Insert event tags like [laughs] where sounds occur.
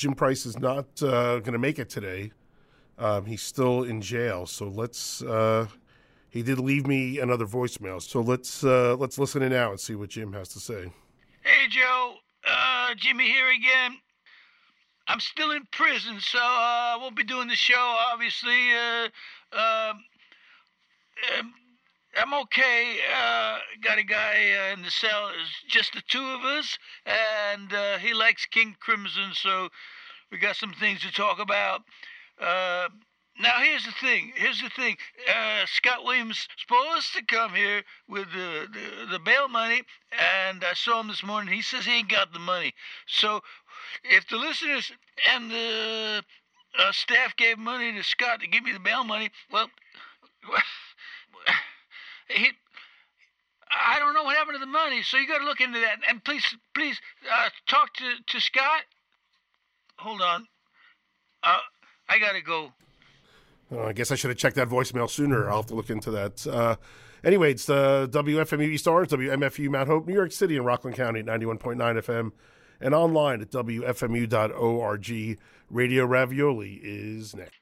Jim Price is not uh, going to make it today. Um, he's still in jail. So let's. Uh, he did leave me another voicemail. So let's uh, let's listen in now and see what Jim has to say. Hey, Joe. Uh, Jimmy here again. I'm still in prison, so uh, I won't be doing the show, obviously. Uh, um, um, I'm okay. Uh, got a guy uh, in the cell. It's just the two of us, and uh, he likes King Crimson, so we got some things to talk about. Uh, now here's the thing. Here's the thing. Uh, Scott Williams supposed to come here with the, the the bail money, and I saw him this morning. He says he ain't got the money. So, if the listeners and the uh, staff gave money to Scott to give me the bail money, well, [laughs] he. I don't know what happened to the money, so you got to look into that. And please, please, uh, talk to to Scott. Hold on. Uh, I gotta go. Uh, I guess I should have checked that voicemail sooner. I'll have to look into that. Uh, anyway, it's the WFMU East Orange, WMFU Mount Hope, New York City, and Rockland County at 91.9 FM, and online at WFMU.org. Radio Ravioli is next.